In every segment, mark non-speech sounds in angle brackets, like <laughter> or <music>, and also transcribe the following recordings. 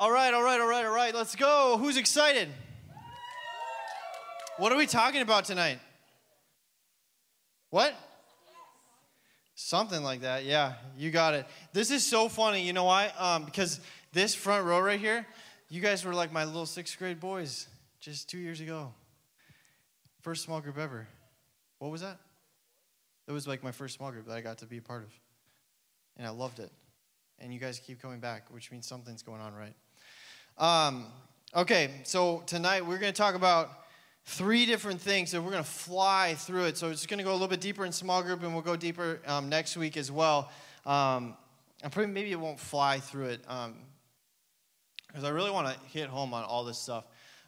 All right, all right, all right, all right. Let's go. Who's excited? What are we talking about tonight? What? Something like that. Yeah, you got it. This is so funny. You know why? Um, because this front row right here, you guys were like my little sixth grade boys just two years ago. First small group ever. What was that? It was like my first small group that I got to be a part of. And I loved it. And you guys keep coming back, which means something's going on right. Um, okay, so tonight we're going to talk about three different things, and we're going to fly through it. So it's going to go a little bit deeper in small group, and we'll go deeper um, next week as well. Um, and probably maybe it won't fly through it because I really want to hit home on all this stuff.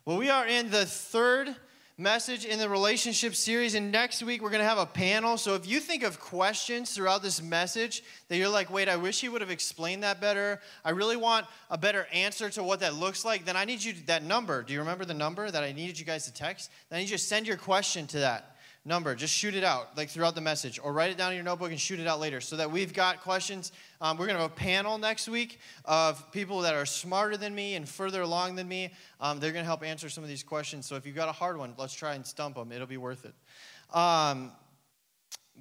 Well, we are in the third message in the relationship series. And next week, we're going to have a panel. So if you think of questions throughout this message that you're like, wait, I wish he would have explained that better. I really want a better answer to what that looks like. Then I need you, that number. Do you remember the number that I needed you guys to text? Then you to send your question to that number. Just shoot it out like throughout the message or write it down in your notebook and shoot it out later so that we've got questions. Um, we're going to have a panel next week of people that are smarter than me and further along than me. Um, they're going to help answer some of these questions. So if you've got a hard one, let's try and stump them. It'll be worth it. Um,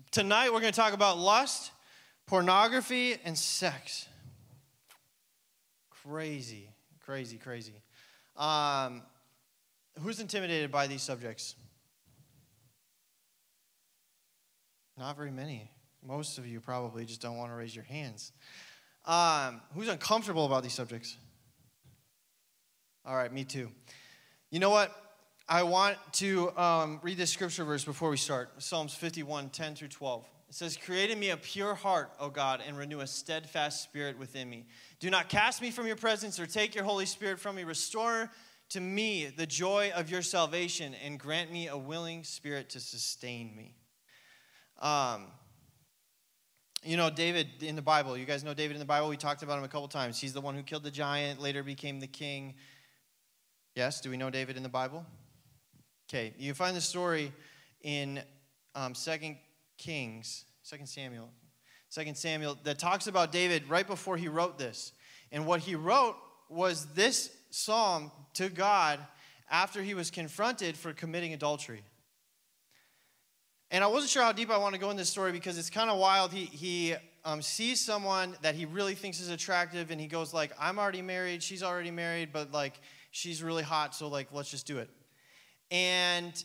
tonight, we're going to talk about lust, pornography, and sex. Crazy, crazy, crazy. Um, who's intimidated by these subjects? Not very many. Most of you probably just don't want to raise your hands. Um, who's uncomfortable about these subjects? All right, me too. You know what? I want to um, read this scripture verse before we start Psalms 51 10 through 12. It says, Create in me a pure heart, O God, and renew a steadfast spirit within me. Do not cast me from your presence or take your Holy Spirit from me. Restore to me the joy of your salvation and grant me a willing spirit to sustain me. Um, you know, David in the Bible, you guys know David in the Bible. We talked about him a couple times. He's the one who killed the giant, later became the king. Yes, do we know David in the Bible? Okay, you find the story in um, 2 Kings, 2 Samuel, 2 Samuel, that talks about David right before he wrote this. And what he wrote was this psalm to God after he was confronted for committing adultery. And I wasn't sure how deep I want to go in this story because it's kind of wild. He, he um, sees someone that he really thinks is attractive and he goes like, I'm already married, she's already married, but like she's really hot, so like let's just do it. And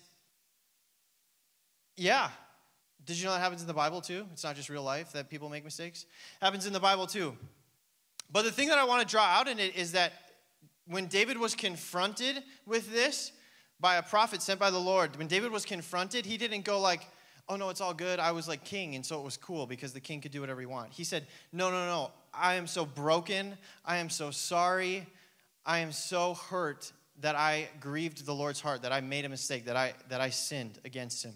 yeah, did you know that happens in the Bible too? It's not just real life that people make mistakes. Happens in the Bible too. But the thing that I want to draw out in it is that when David was confronted with this by a prophet sent by the Lord, when David was confronted, he didn't go like, oh no, it's all good. I was like king, and so it was cool because the king could do whatever he wanted. He said, no, no, no. I am so broken. I am so sorry. I am so hurt that I grieved the Lord's heart, that I made a mistake, that I, that I sinned against him.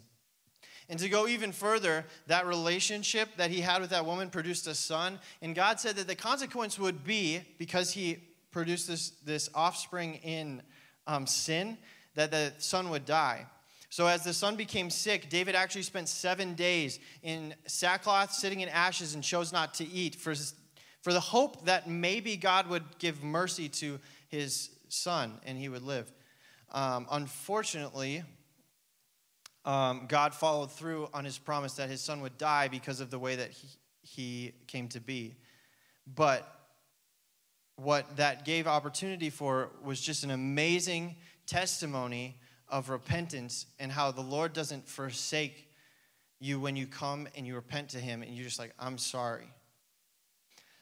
And to go even further, that relationship that he had with that woman produced a son. And God said that the consequence would be, because he produced this, this offspring in um, sin, that the son would die. So, as the son became sick, David actually spent seven days in sackcloth, sitting in ashes, and chose not to eat for, for the hope that maybe God would give mercy to his son and he would live. Um, unfortunately, um, God followed through on his promise that his son would die because of the way that he, he came to be. But what that gave opportunity for was just an amazing testimony of repentance and how the Lord doesn't forsake you when you come and you repent to Him and you're just like, I'm sorry.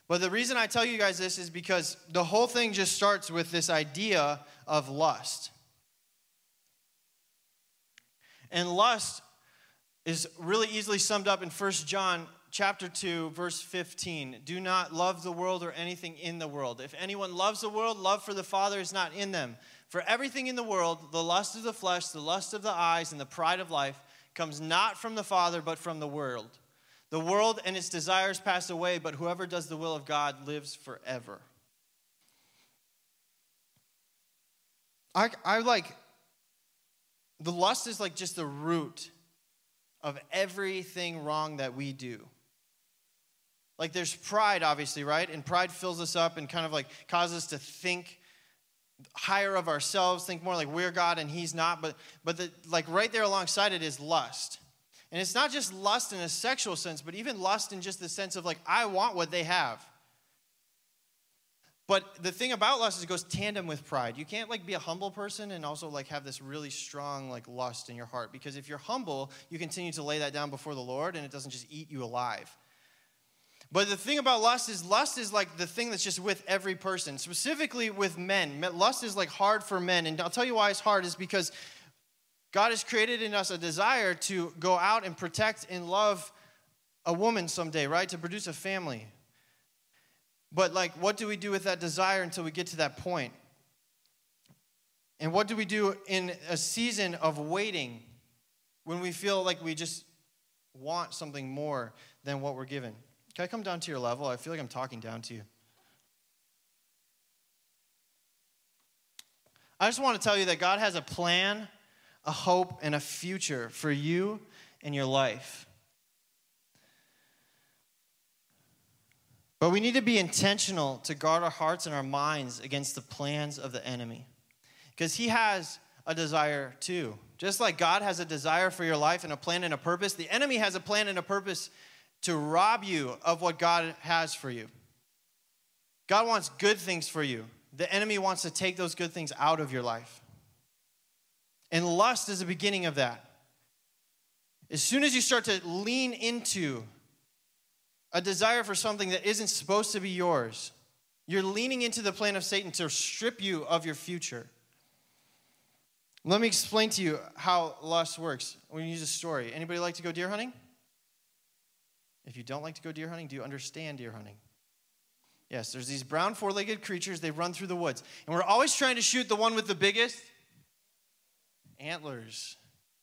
But the reason I tell you guys this is because the whole thing just starts with this idea of lust. And lust is really easily summed up in 1 John chapter 2 verse 15. Do not love the world or anything in the world. If anyone loves the world, love for the Father is not in them. For everything in the world, the lust of the flesh, the lust of the eyes, and the pride of life, comes not from the Father, but from the world. The world and its desires pass away, but whoever does the will of God lives forever. I, I like, the lust is like just the root of everything wrong that we do. Like there's pride, obviously, right? And pride fills us up and kind of like causes us to think higher of ourselves, think more like we're God and He's not. But but the, like right there alongside it is lust. And it's not just lust in a sexual sense, but even lust in just the sense of like, I want what they have. But the thing about lust is it goes tandem with pride. You can't like be a humble person and also like have this really strong like lust in your heart because if you're humble, you continue to lay that down before the Lord and it doesn't just eat you alive. But the thing about lust is lust is like the thing that's just with every person, specifically with men. Lust is like hard for men and I'll tell you why it's hard is because God has created in us a desire to go out and protect and love a woman someday, right? To produce a family. But, like, what do we do with that desire until we get to that point? And what do we do in a season of waiting when we feel like we just want something more than what we're given? Can I come down to your level? I feel like I'm talking down to you. I just want to tell you that God has a plan, a hope, and a future for you and your life. But we need to be intentional to guard our hearts and our minds against the plans of the enemy. Because he has a desire too. Just like God has a desire for your life and a plan and a purpose, the enemy has a plan and a purpose to rob you of what God has for you. God wants good things for you. The enemy wants to take those good things out of your life. And lust is the beginning of that. As soon as you start to lean into a desire for something that isn't supposed to be yours. You're leaning into the plan of Satan to strip you of your future. Let me explain to you how lust works. We use a story. Anybody like to go deer hunting? If you don't like to go deer hunting, do you understand deer hunting? Yes, there's these brown four legged creatures, they run through the woods. And we're always trying to shoot the one with the biggest antlers,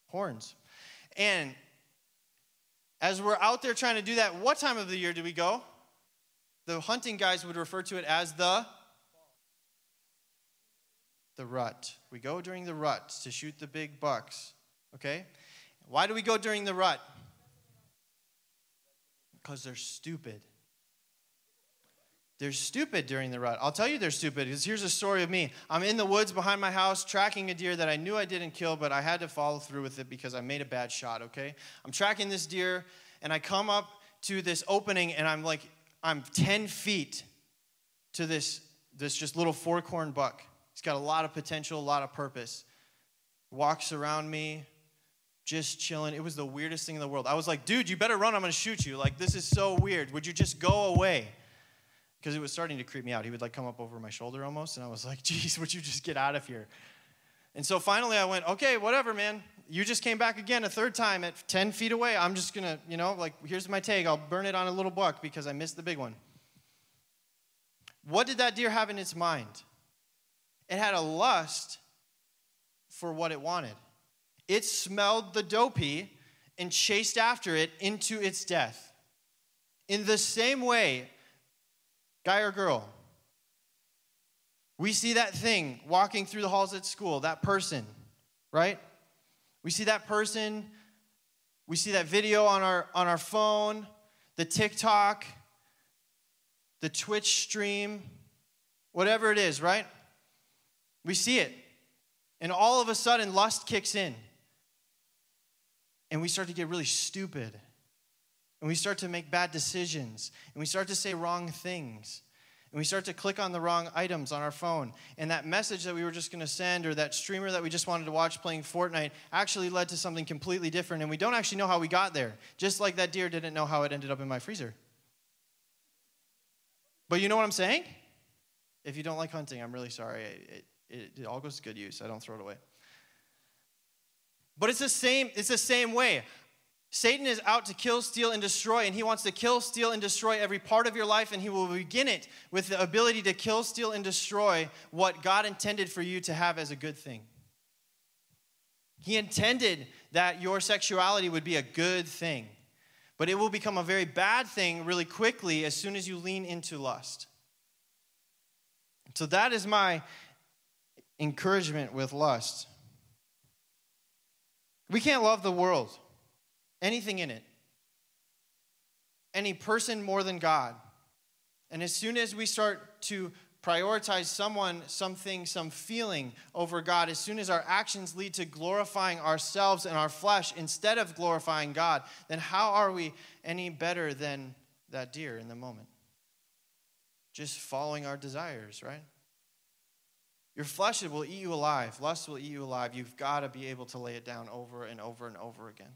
horns. And as we're out there trying to do that, what time of the year do we go? The hunting guys would refer to it as the the rut. We go during the rut to shoot the big bucks. Okay? Why do we go during the rut? Because they're stupid. They're stupid during the rut. I'll tell you they're stupid because here's a story of me. I'm in the woods behind my house tracking a deer that I knew I didn't kill, but I had to follow through with it because I made a bad shot, okay? I'm tracking this deer and I come up to this opening and I'm like, I'm 10 feet to this, this just little four corn buck. He's got a lot of potential, a lot of purpose. Walks around me, just chilling. It was the weirdest thing in the world. I was like, dude, you better run. I'm going to shoot you. Like, this is so weird. Would you just go away? because it was starting to creep me out. He would like come up over my shoulder almost, and I was like, <laughs> geez, would you just get out of here? And so finally I went, okay, whatever, man. You just came back again a third time at 10 feet away. I'm just gonna, you know, like, here's my tag. I'll burn it on a little buck because I missed the big one. What did that deer have in its mind? It had a lust for what it wanted. It smelled the doe pee and chased after it into its death. In the same way, guy or girl. We see that thing walking through the halls at school, that person, right? We see that person, we see that video on our on our phone, the TikTok, the Twitch stream, whatever it is, right? We see it. And all of a sudden lust kicks in. And we start to get really stupid and we start to make bad decisions, and we start to say wrong things. And we start to click on the wrong items on our phone. And that message that we were just going to send, or that streamer that we just wanted to watch playing Fortnite, actually led to something completely different. And we don't actually know how we got there. Just like that deer didn't know how it ended up in my freezer. But you know what I'm saying? If you don't like hunting, I'm really sorry. It, it, it all goes to good use. I don't throw it away. But it's the same, it's the same way. Satan is out to kill, steal, and destroy, and he wants to kill, steal, and destroy every part of your life, and he will begin it with the ability to kill, steal, and destroy what God intended for you to have as a good thing. He intended that your sexuality would be a good thing, but it will become a very bad thing really quickly as soon as you lean into lust. So, that is my encouragement with lust. We can't love the world anything in it. any person more than God. And as soon as we start to prioritize someone, something, some feeling over God, as soon as our actions lead to glorifying ourselves and our flesh instead of glorifying God, then how are we any better than that deer in the moment? Just following our desires, right? Your flesh will eat you alive. Lust will eat you alive. You've got to be able to lay it down over and over and over again.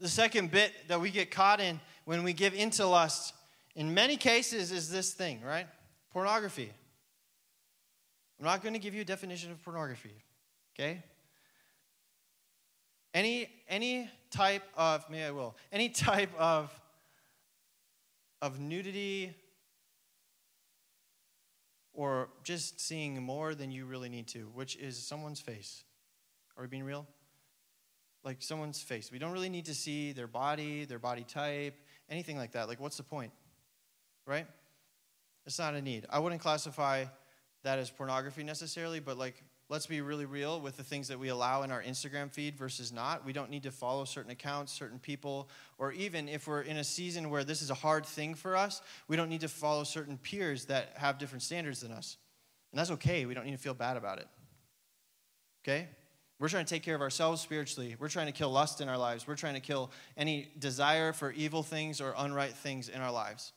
The second bit that we get caught in when we give into lust, in many cases, is this thing, right? Pornography. I'm not going to give you a definition of pornography, okay? Any, any type of, maybe I will, any type of, of nudity, or just seeing more than you really need to, which is someone's face. Are we being real? Like someone's face. We don't really need to see their body, their body type, anything like that. Like, what's the point? Right? It's not a need. I wouldn't classify that as pornography necessarily, but like, let's be really real with the things that we allow in our Instagram feed versus not. We don't need to follow certain accounts, certain people, or even if we're in a season where this is a hard thing for us, we don't need to follow certain peers that have different standards than us. And that's okay. We don't need to feel bad about it. Okay? We're trying to take care of ourselves spiritually. We're trying to kill lust in our lives. We're trying to kill any desire for evil things or unright things in our lives.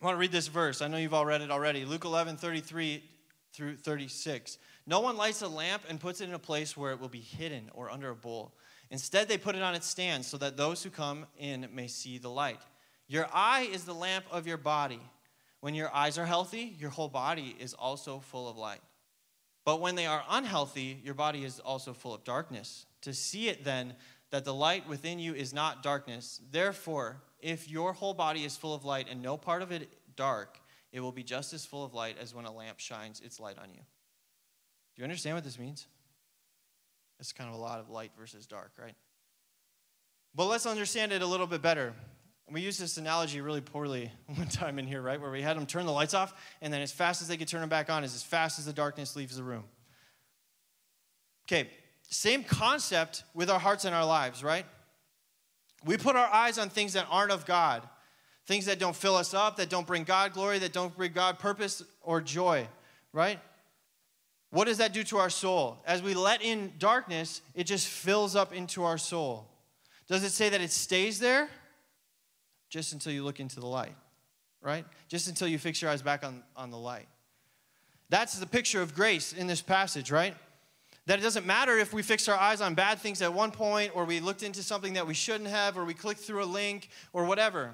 I want to read this verse. I know you've all read it already. Luke 11, 33 through 36. No one lights a lamp and puts it in a place where it will be hidden or under a bowl. Instead, they put it on its stand so that those who come in may see the light. Your eye is the lamp of your body. When your eyes are healthy, your whole body is also full of light. But when they are unhealthy, your body is also full of darkness. To see it then, that the light within you is not darkness. Therefore, if your whole body is full of light and no part of it dark, it will be just as full of light as when a lamp shines its light on you. Do you understand what this means? It's kind of a lot of light versus dark, right? But let's understand it a little bit better. We used this analogy really poorly <laughs> one time in here, right? Where we had them turn the lights off, and then as fast as they could turn them back on is as fast as the darkness leaves the room. Okay, same concept with our hearts and our lives, right? We put our eyes on things that aren't of God, things that don't fill us up, that don't bring God glory, that don't bring God purpose or joy, right? What does that do to our soul? As we let in darkness, it just fills up into our soul. Does it say that it stays there? Just until you look into the light, right? Just until you fix your eyes back on, on the light. That's the picture of grace in this passage, right? That it doesn't matter if we fixed our eyes on bad things at one point, or we looked into something that we shouldn't have, or we clicked through a link, or whatever.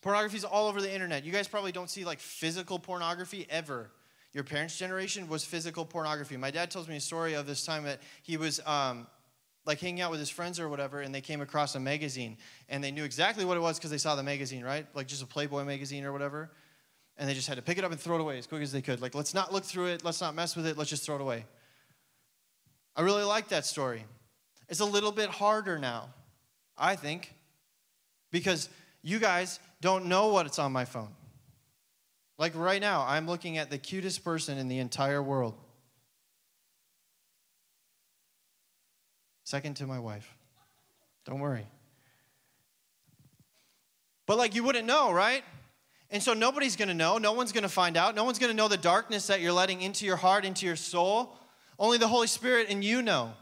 Pornography is all over the internet. You guys probably don't see like physical pornography ever. Your parents' generation was physical pornography. My dad tells me a story of this time that he was um, like hanging out with his friends or whatever, and they came across a magazine, and they knew exactly what it was because they saw the magazine, right? Like just a Playboy magazine or whatever. And they just had to pick it up and throw it away as quick as they could. Like, let's not look through it, let's not mess with it, let's just throw it away. I really like that story. It's a little bit harder now, I think, because you guys don't know what's on my phone. Like right now, I'm looking at the cutest person in the entire world. Second to my wife. Don't worry. But like you wouldn't know, right? And so nobody's to know. No one's to find out. No one's to know the darkness that you're letting into your heart, into your soul. Only the Holy Spirit and you know.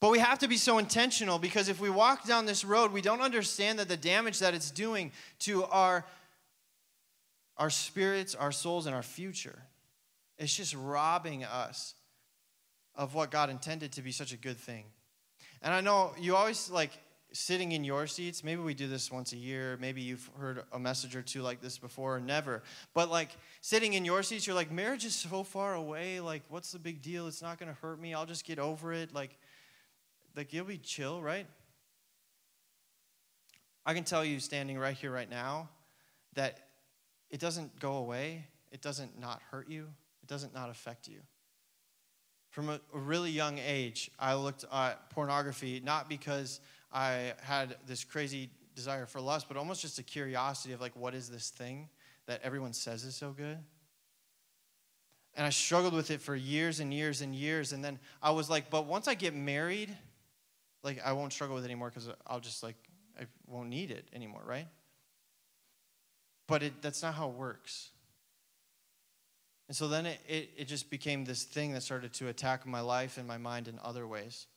But we have to be so intentional because if we walk down this road, we don't understand that the damage that it's doing to our, our spirits, our souls, and our future. It's just robbing us of what God intended to be such a good thing. And I know you always like sitting in your seats. Maybe we do this once a year. Maybe you've heard a message or two like this before, or never. But like sitting in your seats, you're like, marriage is so far away. Like, what's the big deal? It's not going to hurt me. I'll just get over it. Like, like you'll be chill, right? I can tell you standing right here, right now, that it doesn't go away. It doesn't not hurt you. It doesn't not affect you. From a, a really young age, I looked at pornography not because I had this crazy desire for lust, but almost just a curiosity of like, what is this thing that everyone says is so good? And I struggled with it for years and years and years. And then I was like, but once I get married, like I won't struggle with it anymore because I'll just like, I won't need it anymore, right? But it, that's not how it works. And so then it, it, it just became this thing that started to attack my life and my mind in other ways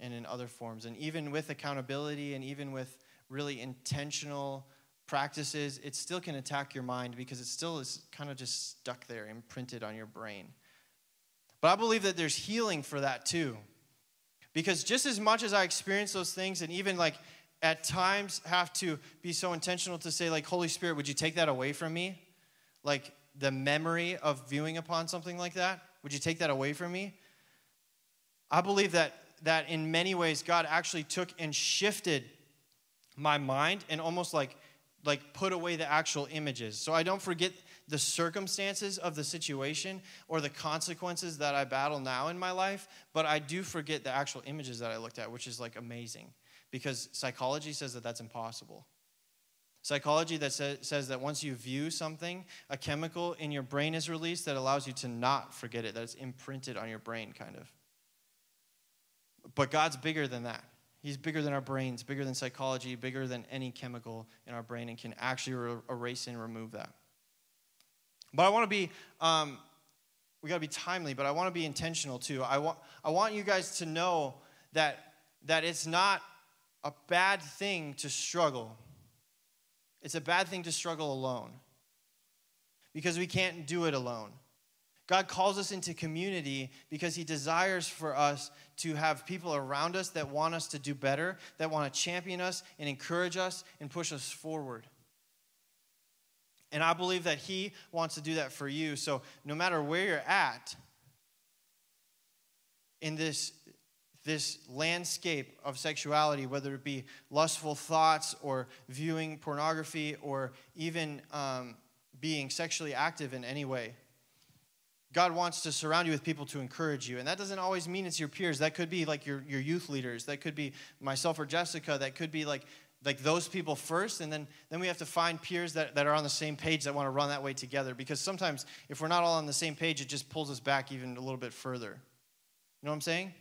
and in other forms. And even with accountability and even with really intentional practices, it still can attack your mind because it still is kind of just stuck there, imprinted on your brain. But I believe that there's healing for that too. Because just as much as I experience those things and even like at times have to be so intentional to say, like, Holy Spirit, would you take that away from me? Like, the memory of viewing upon something like that? Would you take that away from me? I believe that, that in many ways, God actually took and shifted my mind and almost like, like put away the actual images. So I don't forget the circumstances of the situation or the consequences that I battle now in my life, but I do forget the actual images that I looked at, which is like amazing because psychology says that that's impossible. Psychology that sa- says that once you view something, a chemical in your brain is released that allows you to not forget it, that it's imprinted on your brain, kind of. But God's bigger than that. He's bigger than our brains, bigger than psychology, bigger than any chemical in our brain, and can actually re- erase and remove that. But I want to be, um, we got to be timely, but I want to be intentional too. I want, I want you guys to know that, that it's not a bad thing to struggle it's a bad thing to struggle alone because we can't do it alone. God calls us into community because He desires for us to have people around us that want us to do better, that want to champion us and encourage us and push us forward. And I believe that He wants to do that for you. So, no matter where you're at in this this landscape of sexuality, whether it be lustful thoughts or viewing pornography or even um, being sexually active in any way. God wants to surround you with people to encourage you. And that doesn't always mean it's your peers. That could be like your, your youth leaders. That could be myself or Jessica. That could be like, like those people first. And then, then we have to find peers that, that are on the same page that want to run that way together. Because sometimes if we're not all on the same page, it just pulls us back even a little bit further. You know what I'm saying?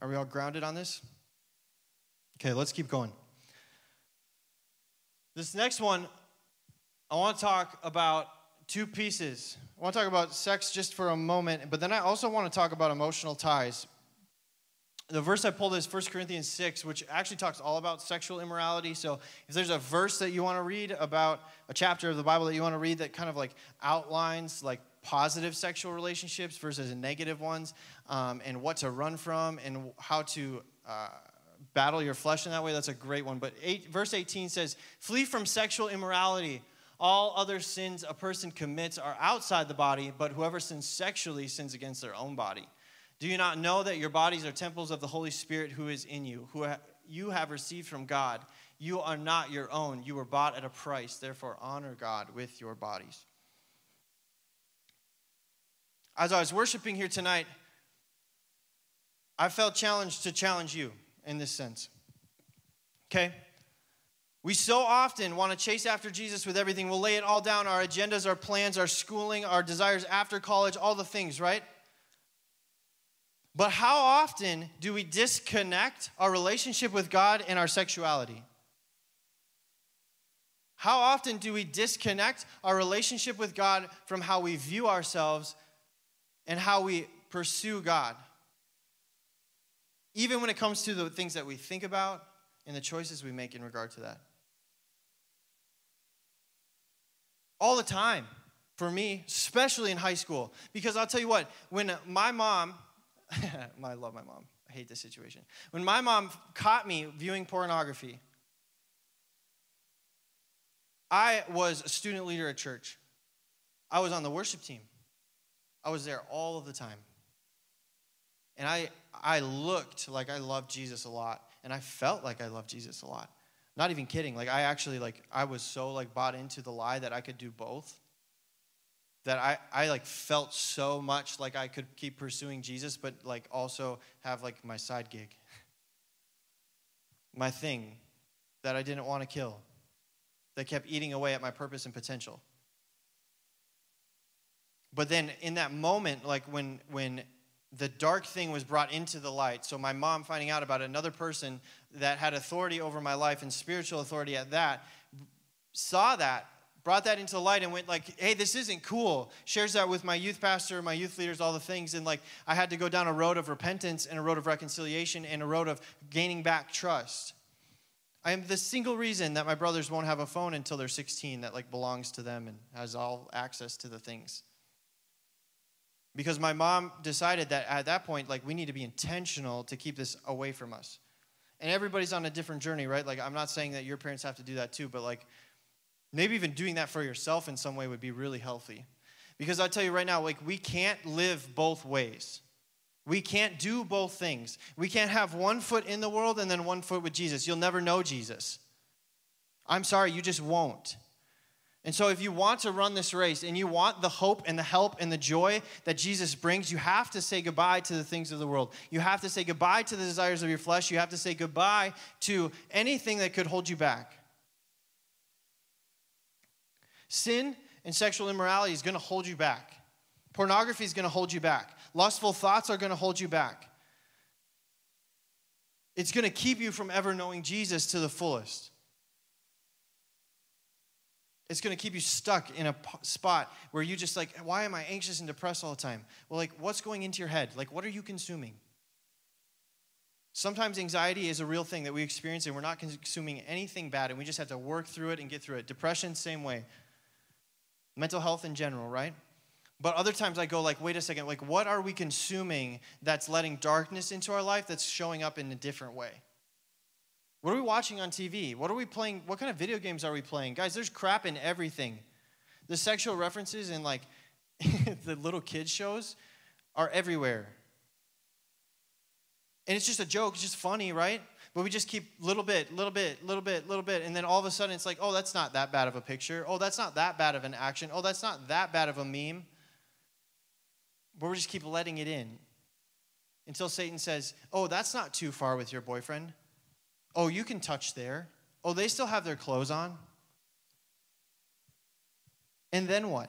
Are we all grounded on this? Okay, let's keep going. This next one, I want to talk about two pieces. I want to talk about sex just for a moment, but then I also want to talk about emotional ties. The verse I pulled is 1 Corinthians 6, which actually talks all about sexual immorality. So if there's a verse that you want to read about a chapter of the Bible that you want to read that kind of like outlines like positive sexual relationships versus negative ones, um, and what to run from, and how to uh, battle your flesh in that way, that's a great one. But eight, verse 18 says, Flee from sexual immorality. All other sins a person commits are outside the body, but whoever sins sexually sins against their own body. Do you not know that your bodies are temples of the Holy Spirit who is in you, who you have received from God? You are not your own. You were bought at a price. Therefore, honor God with your bodies as I was worshiping here tonight, I felt challenged to challenge you in this sense. Okay? We so often want to chase after Jesus with everything. We'll lay it all down our agendas, our plans, our schooling, our desires after college, all the things, right? But how often do we disconnect our relationship with God and our sexuality? How often do we disconnect our relationship with God from how we view ourselves and how we pursue God. Even when it comes to the things that we think about and the choices we make in regard to that. All the time for me, especially in high school. Because I'll tell you what, when my mom, <laughs> I love my mom, I hate this situation. When my mom caught me viewing pornography, I was a student leader at church. I was on the worship team. I was there all of the time. And I, I looked like I loved Jesus a lot. And I felt like I loved Jesus a lot. Not even kidding. Like I actually like I was so like bought into the lie that I could do both. That I, I like felt so much like I could keep pursuing Jesus, but like also have like my side gig. my thing that I didn't want to kill. That kept eating away at my purpose and potential. But then in that moment, like when when the dark thing was brought into the light. So my mom finding out about another person that had authority over my life and spiritual authority at that saw that brought that into light and went like hey this isn't cool. Shares that with my youth pastor my youth leaders all the things. And like i had to go down a road of repentance and a road of reconciliation and a road of gaining back trust. I am the single reason that my brothers won't have a phone until they're 16 that like belongs to them and has all access to the things. Because my mom decided that at that point like we need to be intentional to keep this away from us. And everybody's on a different journey right? Like i'm not saying that your parents have to do that too but like maybe even doing that for yourself in some way would be really healthy because i tell you right now like we can't live both ways we can't do both things we can't have one foot in the world and then one foot with jesus you'll never know jesus i'm sorry you just won't and so, if you want to run this race and you want the hope and the help and the joy that Jesus brings, you have to say goodbye to the things of the world. You have to say goodbye to the desires of your flesh. You have to say goodbye to anything that could hold you back. Sin and sexual immorality is going to hold you back. Pornography is going to hold you back. Lustful thoughts are going to hold you back. It's going to keep you from ever knowing Jesus to the fullest. It's going to keep you stuck in a spot where you just like, why am I anxious and depressed all the time? Well, like, what's going into your head? Like, what are you consuming? Sometimes anxiety is a real thing that we experience and we're not consuming anything bad and we just have to work through it and get through it. Depression, same way. Mental health in general, right? But other times I go like, wait a second, like what are we consuming that's letting darkness into our life that's showing up in a different way? What are we watching on TV? What are we playing? What kind of video games are we playing? Guys, there's crap in everything. The sexual references in like <laughs> the little kids shows are everywhere. And it's just a joke, it's just funny, right? But we just keep little bit, little bit, little bit, little bit, and then all of a sudden it's like, oh, that's not that bad of a picture. Oh, that's not that bad of an action. Oh, that's not that bad of a meme. But we just keep letting it in until Satan says, oh, that's not too far with your boyfriend. Oh, you can touch there. Oh, they still have their clothes on. And then what?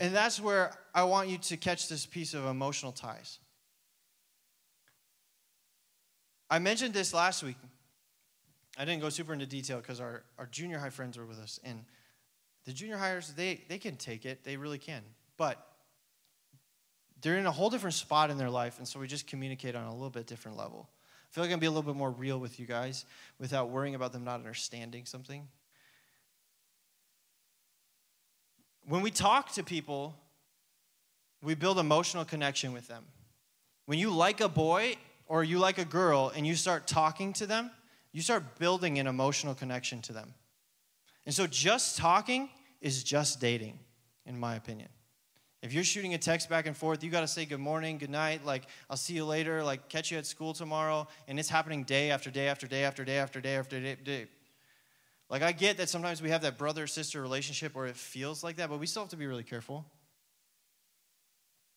And that's where I want you to catch this piece of emotional ties. I mentioned this last week. I didn't go super into detail because our, our junior high friends were with us. And the junior highers, they, they can take it, they really can. But they're in a whole different spot in their life, and so we just communicate on a little bit different level. I feel like I can be a little bit more real with you guys without worrying about them not understanding something. When we talk to people, we build emotional connection with them. When you like a boy or you like a girl and you start talking to them, you start building an emotional connection to them. And so just talking is just dating, in my opinion. If you're shooting a text back and forth, you got to say good morning, good night, like I'll see you later, like catch you at school tomorrow, and it's happening day after day after day after day after day after day. day. Like I get that sometimes we have that brother sister relationship where it feels like that, but we still have to be really careful.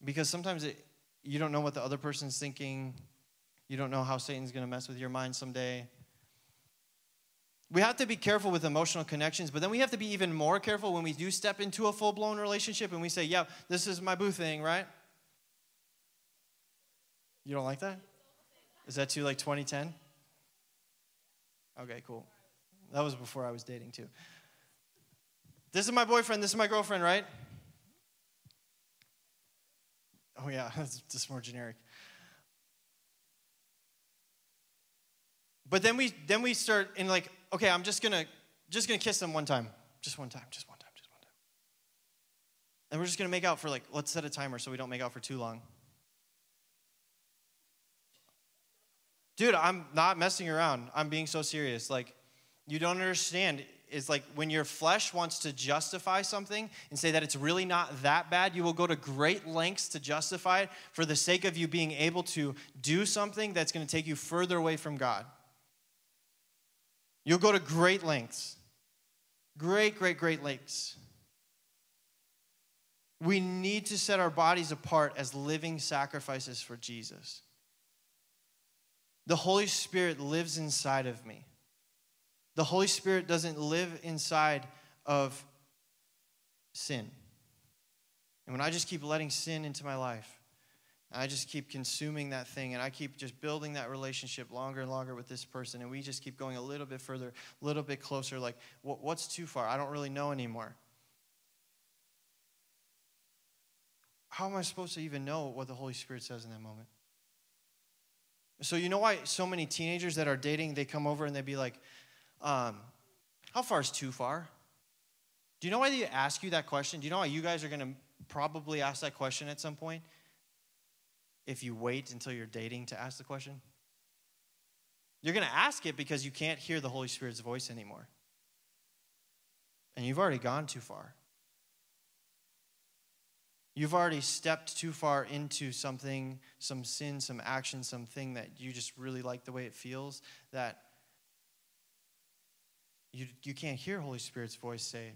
Because sometimes it, you don't know what the other person's thinking. You don't know how Satan's going to mess with your mind someday we have to be careful with emotional connections, but then we have to be even more careful when we do step into a full blown relationship and we say, Yeah, this is my boo thing, right? You don't like that? Is that too like 2010? Okay, cool. That was before I was dating too. This is my boyfriend, this is my girlfriend, right? Oh, yeah, <laughs> that's just more generic. But then we then we start in like okay, I'm just gonna just gonna kiss them one time. Just one time, just one time, just one time. And we're just gonna make out for like, let's set a timer so we don't make out for too long. Dude, I'm not messing around. I'm being so serious. Like, you don't understand. Is like when your flesh wants to justify something and say that it's really not that bad, you will go to great lengths to justify it for the sake of you being able to do something that's going to take you further away from God. You'll go to great lengths. Great, great, great lengths. We need to set our bodies apart as living sacrifices for Jesus. The Holy Spirit lives inside of me. The Holy Spirit doesn't live inside of sin. And when I just keep letting sin into my life, I just keep consuming that thing and I keep just building that relationship longer and longer with this person. And we just keep going a little bit further, a little bit closer. Like, what's too far? I don't really know anymore. How am I supposed to even know what the Holy Spirit says in that moment? So, you know why so many teenagers that are dating, they come over and they'd be like, um, How far is too far? Do you know why they ask you that question? Do you know why you guys are going to probably ask that question at some point? If you wait until you're dating to ask the question? You're going to ask it because you can't hear the Holy Spirit's voice anymore. And you've already gone too far. You've already stepped too far into something, some sin, some action, something that you just really like the way it feels, that you, you can't hear Holy Spirit's voice say,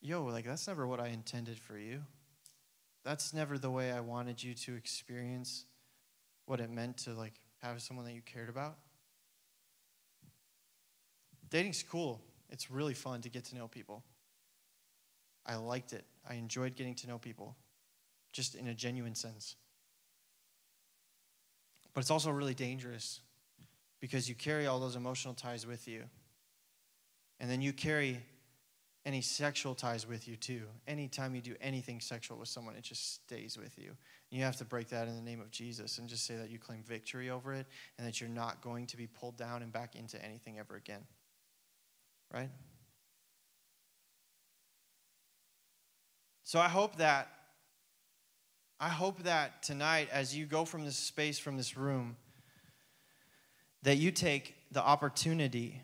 Yo, like that's never what I intended for you. That's never the way I wanted you to experience what it meant to like have someone that you cared about. Dating's cool. It's really fun to get to know people. I liked it. I enjoyed getting to know people, just in a genuine sense. But it's also really dangerous because you carry all those emotional ties with you. And then you carry any sexual ties with you too. Anytime you do anything sexual with someone, it just stays with you. You have to break that in the name of Jesus and just say that you claim victory over it and that you're not going to be pulled down and back into anything ever again. Right? So I hope that I hope that tonight as you go from this space from this room that you take the opportunity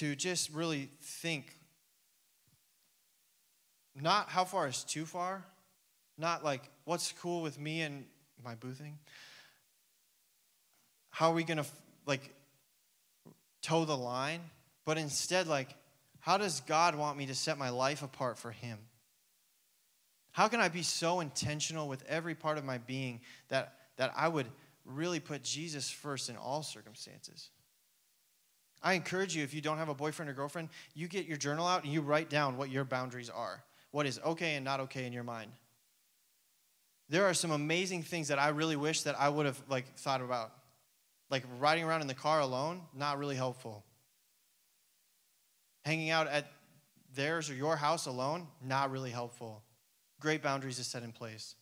to just really think not how far is too far, not like what's cool with me and my boothing. How are we going to like toe the line? But instead, like, how does God want me to set my life apart for Him? How can I be so intentional with every part of my being that, that I would really put Jesus first in all circumstances? I encourage you, if you don't have a boyfriend or girlfriend, you get your journal out and you write down what your boundaries are, what is okay and not okay in your mind. There are some amazing things that I really wish that I would have like thought about. Like riding around in the car alone, not really helpful. Hanging out at theirs or your house alone, not really helpful. Great boundaries to set in place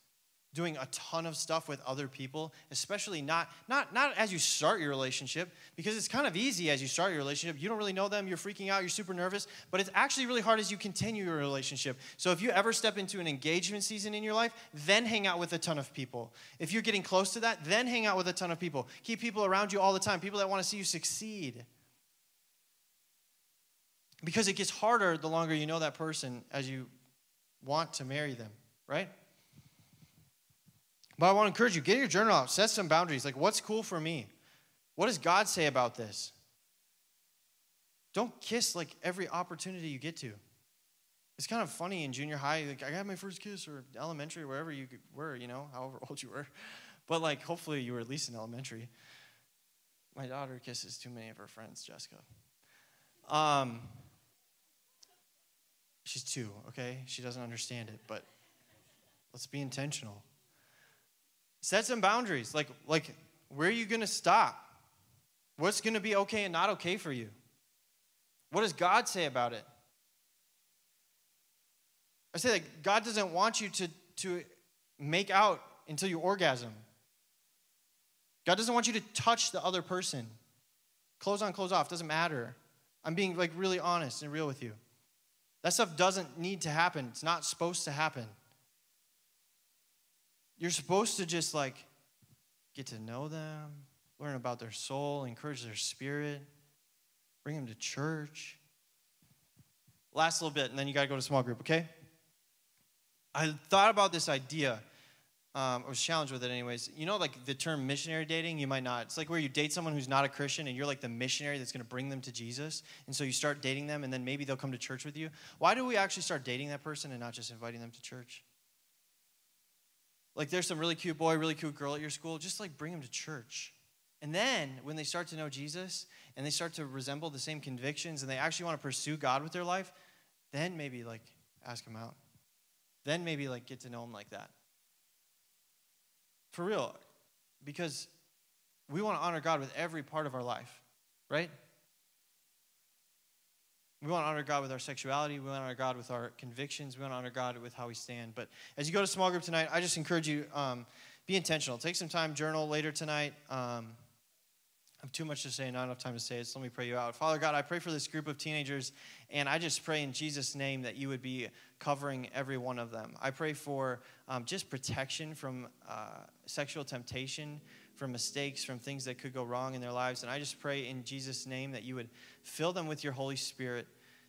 doing a ton of stuff with other people especially not not not as you start your relationship because it's kind of easy as you start your relationship. You don't really know them you're freaking out you're super nervous but it's actually really hard as you continue your relationship. So if you ever step into an engagement season in your life then hang out with a ton of people. If you're getting close to that then hang out with a ton of people. Keep people around you all the time people that want to see you succeed. Because it gets harder the longer you know that person as you want to marry them right but I want to encourage you get your journal out, set some boundaries. Like, what's cool for me? What does God say about this? Don't kiss like every opportunity you get to. It's kind of funny in junior high, like I got my first kiss or elementary, wherever you were, you know, however <laughs> old you were. But like, hopefully you were at least in elementary. My daughter kisses too many of her friends, Jessica. Um, she's two, okay? She doesn't understand it, but let's be intentional. Set some boundaries. Like, like where are you going to stop? What's going to be okay and not okay for you? What does God say about it? I say that God doesn't want you to, to make out until you orgasm. God doesn't want you to touch the other person. Close on, close off, doesn't matter. I'm being like really honest and real with you. That stuff doesn't need to happen. It's not supposed to happen. You're supposed to just like get to know them, learn about their soul, encourage their spirit, bring them to church. Last little bit, and then you got to go to small group, okay? I thought about this idea. Um, I was challenged with it, anyways. You know, like the term missionary dating, you might not. It's like where you date someone who's not a Christian and you're like the missionary that's going to bring them to Jesus. And so you start dating them, and then maybe they'll come to church with you. Why do we actually start dating that person and not just inviting them to church? Like there's some really cute boy, really cute girl at your school, just like bring them to church. And then when they start to know Jesus and they start to resemble the same convictions and they actually want to pursue God with their life, then maybe like ask them out. then maybe like get to know him like that. For real. Because we want to honor God with every part of our life, right? We want to honor God with our sexuality. We want to honor God with our convictions. We want to honor God with how we stand. But as you go to small group tonight, I just encourage you um, be intentional. Take some time, journal later tonight. Um, I have too much to say, not enough time to say it, so let me pray you out. Father God, I pray for this group of teenagers, and I just pray in Jesus' name that you would be covering every one of them. I pray for um, just protection from uh, sexual temptation, from mistakes, from things that could go wrong in their lives. And I just pray in Jesus' name that you would fill them with your Holy Spirit,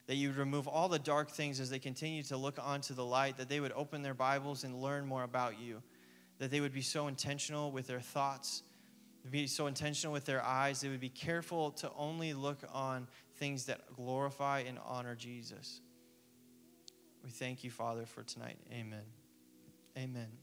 that you would remove all the dark things as they continue to look onto the light, that they would open their Bibles and learn more about you, that they would be so intentional with their thoughts be so intentional with their eyes. They would be careful to only look on things that glorify and honor Jesus. We thank you, Father, for tonight. Amen. Amen.